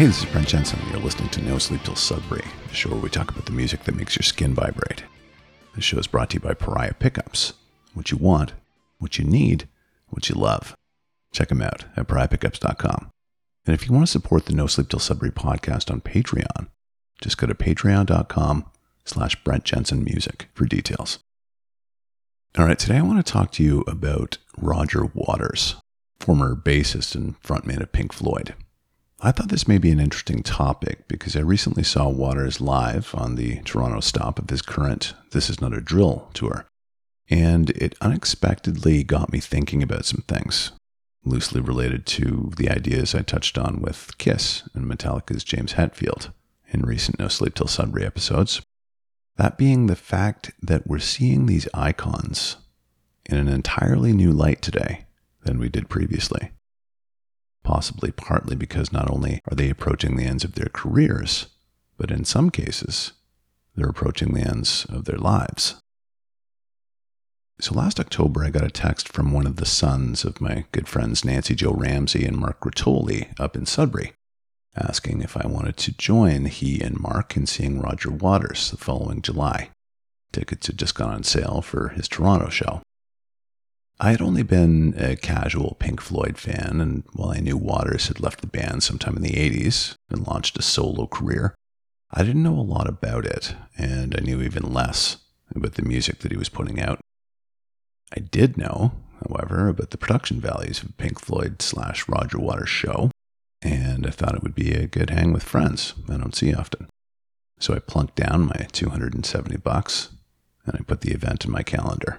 Hey, this is Brent Jensen. and You're listening to No Sleep Till Sudbury, the show where we talk about the music that makes your skin vibrate. This show is brought to you by Pariah Pickups. What you want, what you need, what you love. Check them out at pariahpickups.com. And if you want to support the No Sleep Till Sudbury podcast on Patreon, just go to patreon.com slash Brent Jensen Music for details. All right, today I want to talk to you about Roger Waters, former bassist and frontman of Pink Floyd. I thought this may be an interesting topic because I recently saw Waters live on the Toronto stop of his current This Is Not a Drill tour, and it unexpectedly got me thinking about some things, loosely related to the ideas I touched on with Kiss and Metallica's James Hetfield in recent No Sleep Till Sudbury episodes. That being the fact that we're seeing these icons in an entirely new light today than we did previously possibly partly because not only are they approaching the ends of their careers, but in some cases, they're approaching the ends of their lives. So last October, I got a text from one of the sons of my good friends Nancy Joe Ramsey and Mark Gritoli up in Sudbury, asking if I wanted to join he and Mark in seeing Roger Waters the following July. Tickets had just gone on sale for his Toronto show. I had only been a casual Pink Floyd fan, and while I knew Waters had left the band sometime in the 80s and launched a solo career, I didn't know a lot about it, and I knew even less about the music that he was putting out. I did know, however, about the production values of Pink Floyd slash Roger Waters show, and I thought it would be a good hang with friends I don't see often. So I plunked down my 270 bucks and I put the event in my calendar.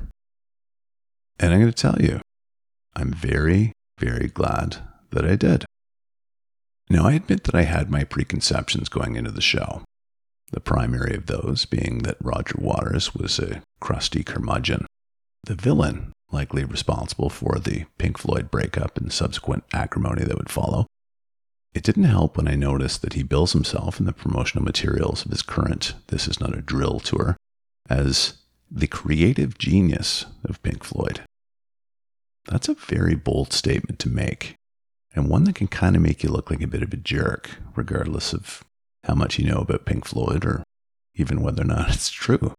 And I'm going to tell you, I'm very, very glad that I did. Now, I admit that I had my preconceptions going into the show. The primary of those being that Roger Waters was a crusty curmudgeon, the villain likely responsible for the Pink Floyd breakup and subsequent acrimony that would follow. It didn't help when I noticed that he bills himself in the promotional materials of his current This Is Not a Drill tour as the creative genius of Pink Floyd. That's a very bold statement to make, and one that can kind of make you look like a bit of a jerk, regardless of how much you know about Pink Floyd or even whether or not it's true.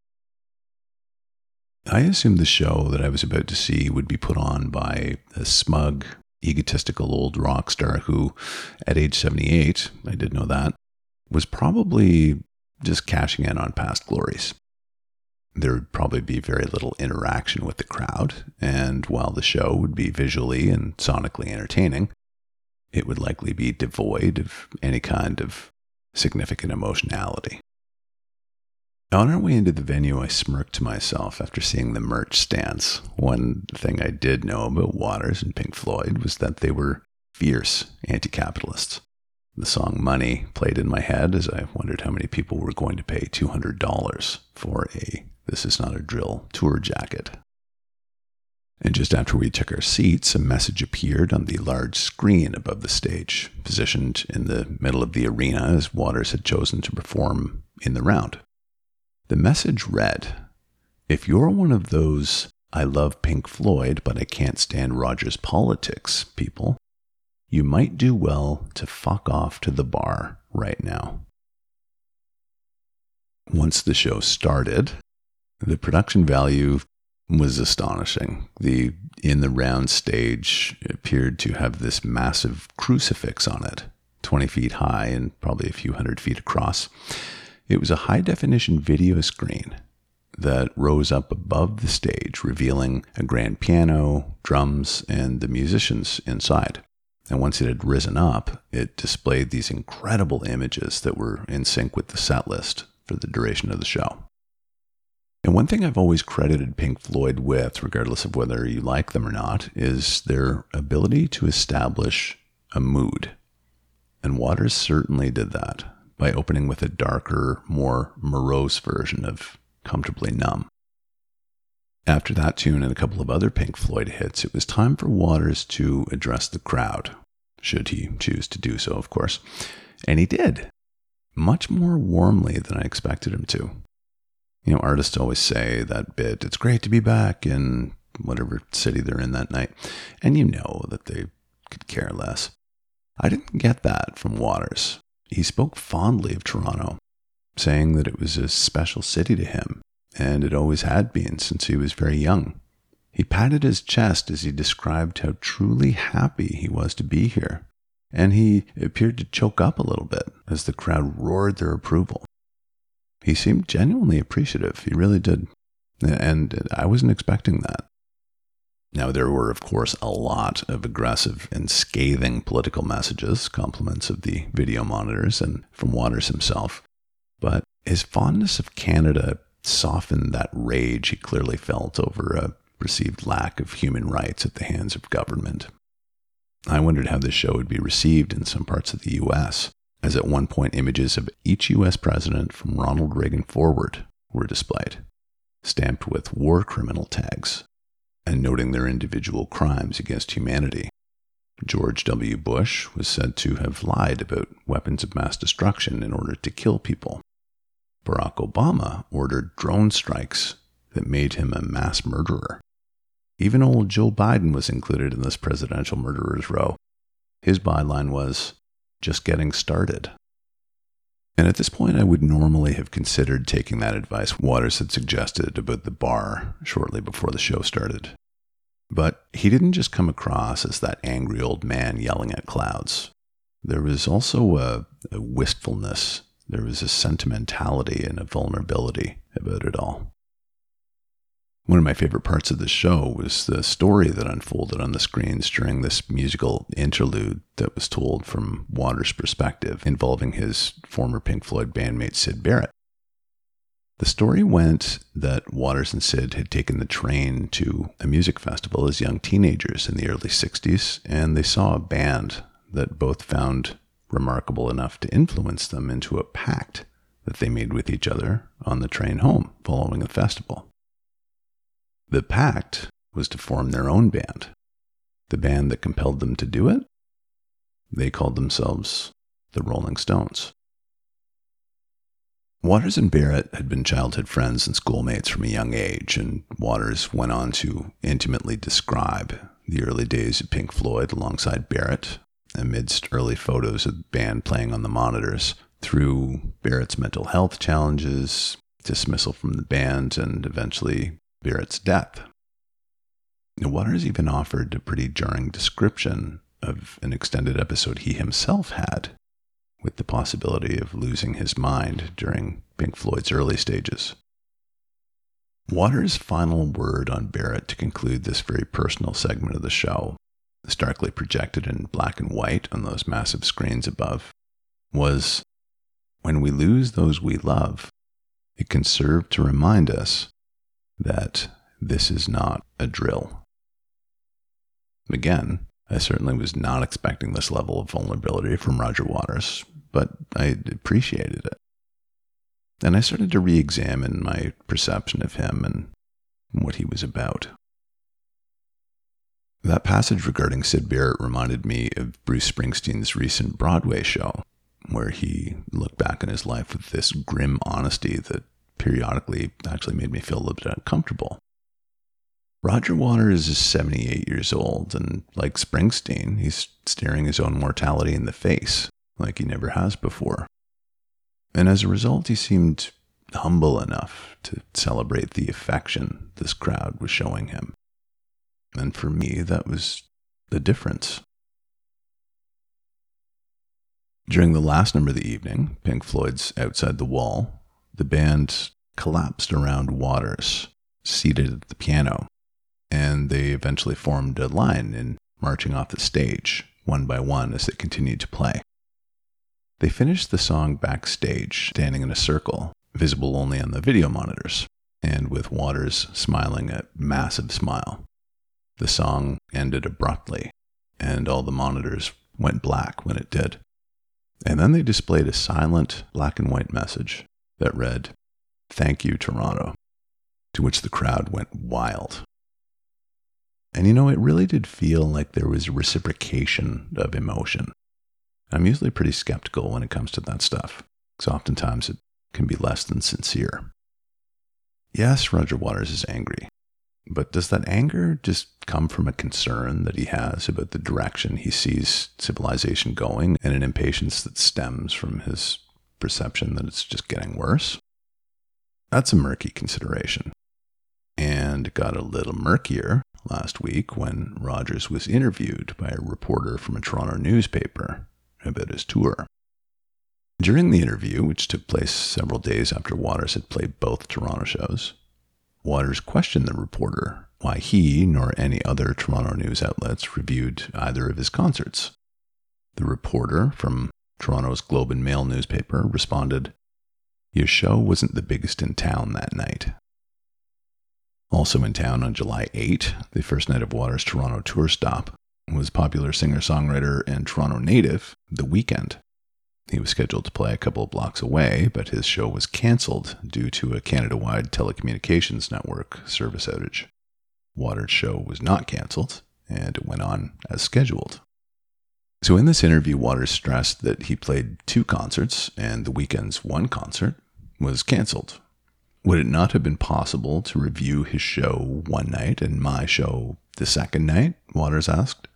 I assumed the show that I was about to see would be put on by a smug, egotistical old rock star who, at age 78, I did know that, was probably just cashing in on past glories there would probably be very little interaction with the crowd, and while the show would be visually and sonically entertaining, it would likely be devoid of any kind of significant emotionality. On our way into the venue, I smirked to myself after seeing the merch stands. One thing I did know about Waters and Pink Floyd was that they were fierce anti capitalists. The song Money played in my head as I wondered how many people were going to pay $200 for a this is not a drill tour jacket. And just after we took our seats, a message appeared on the large screen above the stage, positioned in the middle of the arena as Waters had chosen to perform in the round. The message read If you're one of those I love Pink Floyd, but I can't stand Roger's politics people, you might do well to fuck off to the bar right now. Once the show started, the production value was astonishing. The in the round stage appeared to have this massive crucifix on it, 20 feet high and probably a few hundred feet across. It was a high definition video screen that rose up above the stage, revealing a grand piano, drums, and the musicians inside. And once it had risen up, it displayed these incredible images that were in sync with the set list for the duration of the show. And one thing I've always credited Pink Floyd with, regardless of whether you like them or not, is their ability to establish a mood. And Waters certainly did that by opening with a darker, more morose version of Comfortably Numb. After that tune and a couple of other Pink Floyd hits, it was time for Waters to address the crowd, should he choose to do so, of course. And he did, much more warmly than I expected him to. You know, artists always say that bit, it's great to be back in whatever city they're in that night. And you know that they could care less. I didn't get that from Waters. he spoke fondly of Toronto, saying that it was a special city to him, and it always had been since he was very young. He patted his chest as he described how truly happy he was to be here, and he appeared to choke up a little bit as the crowd roared their approval. He seemed genuinely appreciative, he really did, and I wasn't expecting that. Now, there were, of course, a lot of aggressive and scathing political messages, compliments of the video monitors and from Waters himself. But his fondness of Canada softened that rage he clearly felt over a perceived lack of human rights at the hands of government. I wondered how this show would be received in some parts of the US, as at one point images of each US president from Ronald Reagan forward were displayed, stamped with war criminal tags and noting their individual crimes against humanity. George W. Bush was said to have lied about weapons of mass destruction in order to kill people. Barack Obama ordered drone strikes that made him a mass murderer. Even old Joe Biden was included in this presidential murderers row. His byline was, just getting started. And at this point, I would normally have considered taking that advice Waters had suggested about the bar shortly before the show started. But he didn't just come across as that angry old man yelling at clouds. There was also a, a wistfulness, there was a sentimentality and a vulnerability about it all. One of my favorite parts of the show was the story that unfolded on the screens during this musical interlude that was told from Waters' perspective, involving his former Pink Floyd bandmate Syd Barrett. The story went that Waters and Syd had taken the train to a music festival as young teenagers in the early 60s, and they saw a band that both found remarkable enough to influence them into a pact that they made with each other on the train home following the festival. The pact was to form their own band. The band that compelled them to do it? They called themselves the Rolling Stones. Waters and Barrett had been childhood friends and schoolmates from a young age, and Waters went on to intimately describe the early days of Pink Floyd alongside Barrett, amidst early photos of the band playing on the monitors, through Barrett's mental health challenges, dismissal from the band, and eventually Barrett's death. Waters even offered a pretty jarring description of an extended episode he himself had with the possibility of losing his mind during Pink Floyd's early stages. Waters' final word on Barrett to conclude this very personal segment of the show, starkly projected in black and white on those massive screens above, was When we lose those we love, it can serve to remind us that this is not a drill. Again, I certainly was not expecting this level of vulnerability from Roger Waters, but I appreciated it. And I started to re examine my perception of him and what he was about. That passage regarding Syd Barrett reminded me of Bruce Springsteen's recent Broadway show, where he looked back on his life with this grim honesty that periodically actually made me feel a little bit uncomfortable. Roger Waters is 78 years old, and like Springsteen, he's staring his own mortality in the face, like he never has before. And as a result, he seemed humble enough to celebrate the affection this crowd was showing him. And for me, that was the difference. During the last number of the evening, Pink Floyd's Outside the Wall, the band collapsed around Waters, seated at the piano, and they eventually formed a line in marching off the stage, one by one, as they continued to play. They finished the song backstage, standing in a circle, visible only on the video monitors, and with Waters smiling a massive smile. The song ended abruptly, and all the monitors went black when it did. And then they displayed a silent black and white message that read, Thank you, Toronto, to which the crowd went wild. And you know, it really did feel like there was reciprocation of emotion. I'm usually pretty skeptical when it comes to that stuff, because oftentimes it can be less than sincere. Yes, Roger Waters is angry. But does that anger just come from a concern that he has about the direction he sees civilization going and an impatience that stems from his perception that it's just getting worse? That's a murky consideration. And it got a little murkier last week when Rogers was interviewed by a reporter from a Toronto newspaper about his tour. During the interview, which took place several days after Waters had played both Toronto shows, Waters questioned the reporter why he nor any other Toronto news outlets reviewed either of his concerts. The reporter from Toronto's Globe and Mail newspaper responded, Your show wasn't the biggest in town that night. Also in town on July 8, the first night of Waters' Toronto tour stop, was popular singer songwriter and Toronto native The Weeknd. He was scheduled to play a couple of blocks away, but his show was cancelled due to a Canada wide telecommunications network service outage. Waters' show was not cancelled, and it went on as scheduled. So, in this interview, Waters stressed that he played two concerts, and the Weeknd's one concert was cancelled. Would it not have been possible to review his show one night and my show the second night? Waters asked.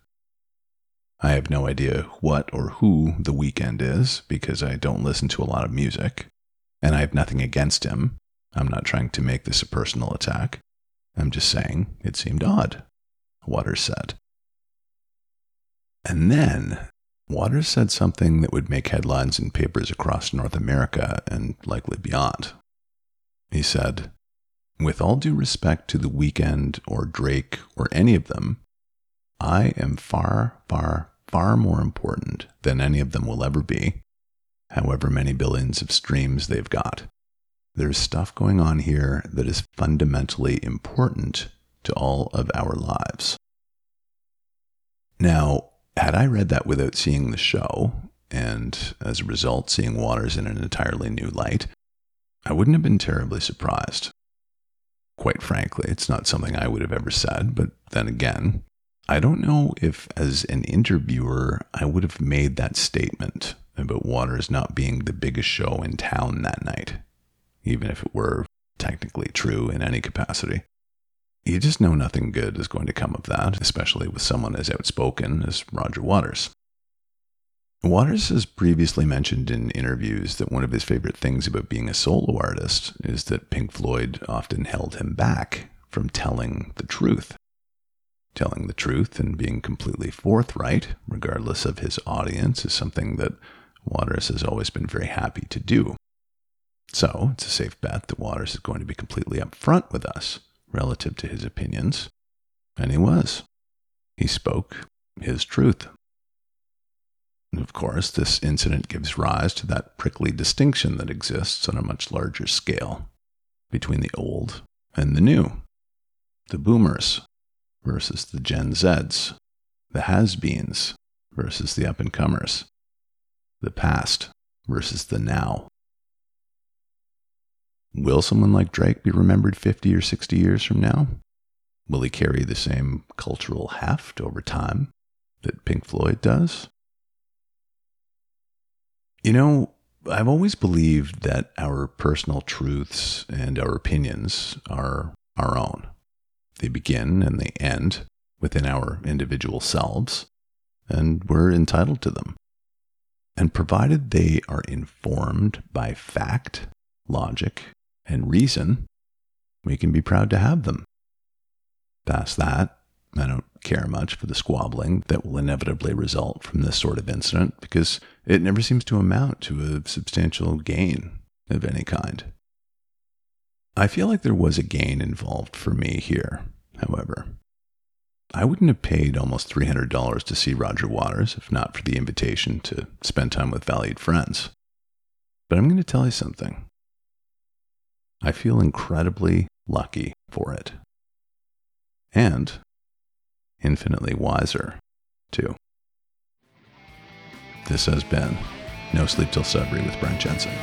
I have no idea what or who The Weeknd is because I don't listen to a lot of music, and I have nothing against him. I'm not trying to make this a personal attack. I'm just saying it seemed odd, Waters said. And then Waters said something that would make headlines in papers across North America and likely beyond. He said, With all due respect to The Weeknd or Drake or any of them, I am far, far, far more important than any of them will ever be, however many billions of streams they've got. There's stuff going on here that is fundamentally important to all of our lives. Now, had I read that without seeing the show, and as a result seeing Waters in an entirely new light, I wouldn't have been terribly surprised. Quite frankly, it's not something I would have ever said, but then again, I don't know if, as an interviewer, I would have made that statement about Waters not being the biggest show in town that night, even if it were technically true in any capacity. You just know nothing good is going to come of that, especially with someone as outspoken as Roger Waters. Waters has previously mentioned in interviews that one of his favorite things about being a solo artist is that Pink Floyd often held him back from telling the truth telling the truth and being completely forthright, regardless of his audience, is something that Waters has always been very happy to do. So it's a safe bet that Waters is going to be completely upfront with us relative to his opinions. And he was. He spoke his truth. Of course, this incident gives rise to that prickly distinction that exists on a much larger scale between the old and the new. The boomers versus the Gen Zs, the has beens versus the up and comers, the past versus the now. Will someone like Drake be remembered 50 or 60 years from now? Will he carry the same cultural heft over time that Pink Floyd does? You know, I've always believed that our personal truths and our opinions are our own. They begin and they end within our individual selves, and we're entitled to them. And provided they are informed by fact, logic, and reason, we can be proud to have them. Past that, I don't care much for the squabbling that will inevitably result from this sort of incident because it never seems to amount to a substantial gain of any kind. I feel like there was a gain involved for me here, however. I wouldn't have paid almost $300 to see Roger Waters if not for the invitation to spend time with valued friends. But I'm going to tell you something. I feel incredibly lucky for it. And infinitely wiser, too. This has been No Sleep Till Sudbury with Brent Jensen.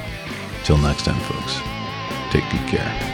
Till next time, folks. Take good care.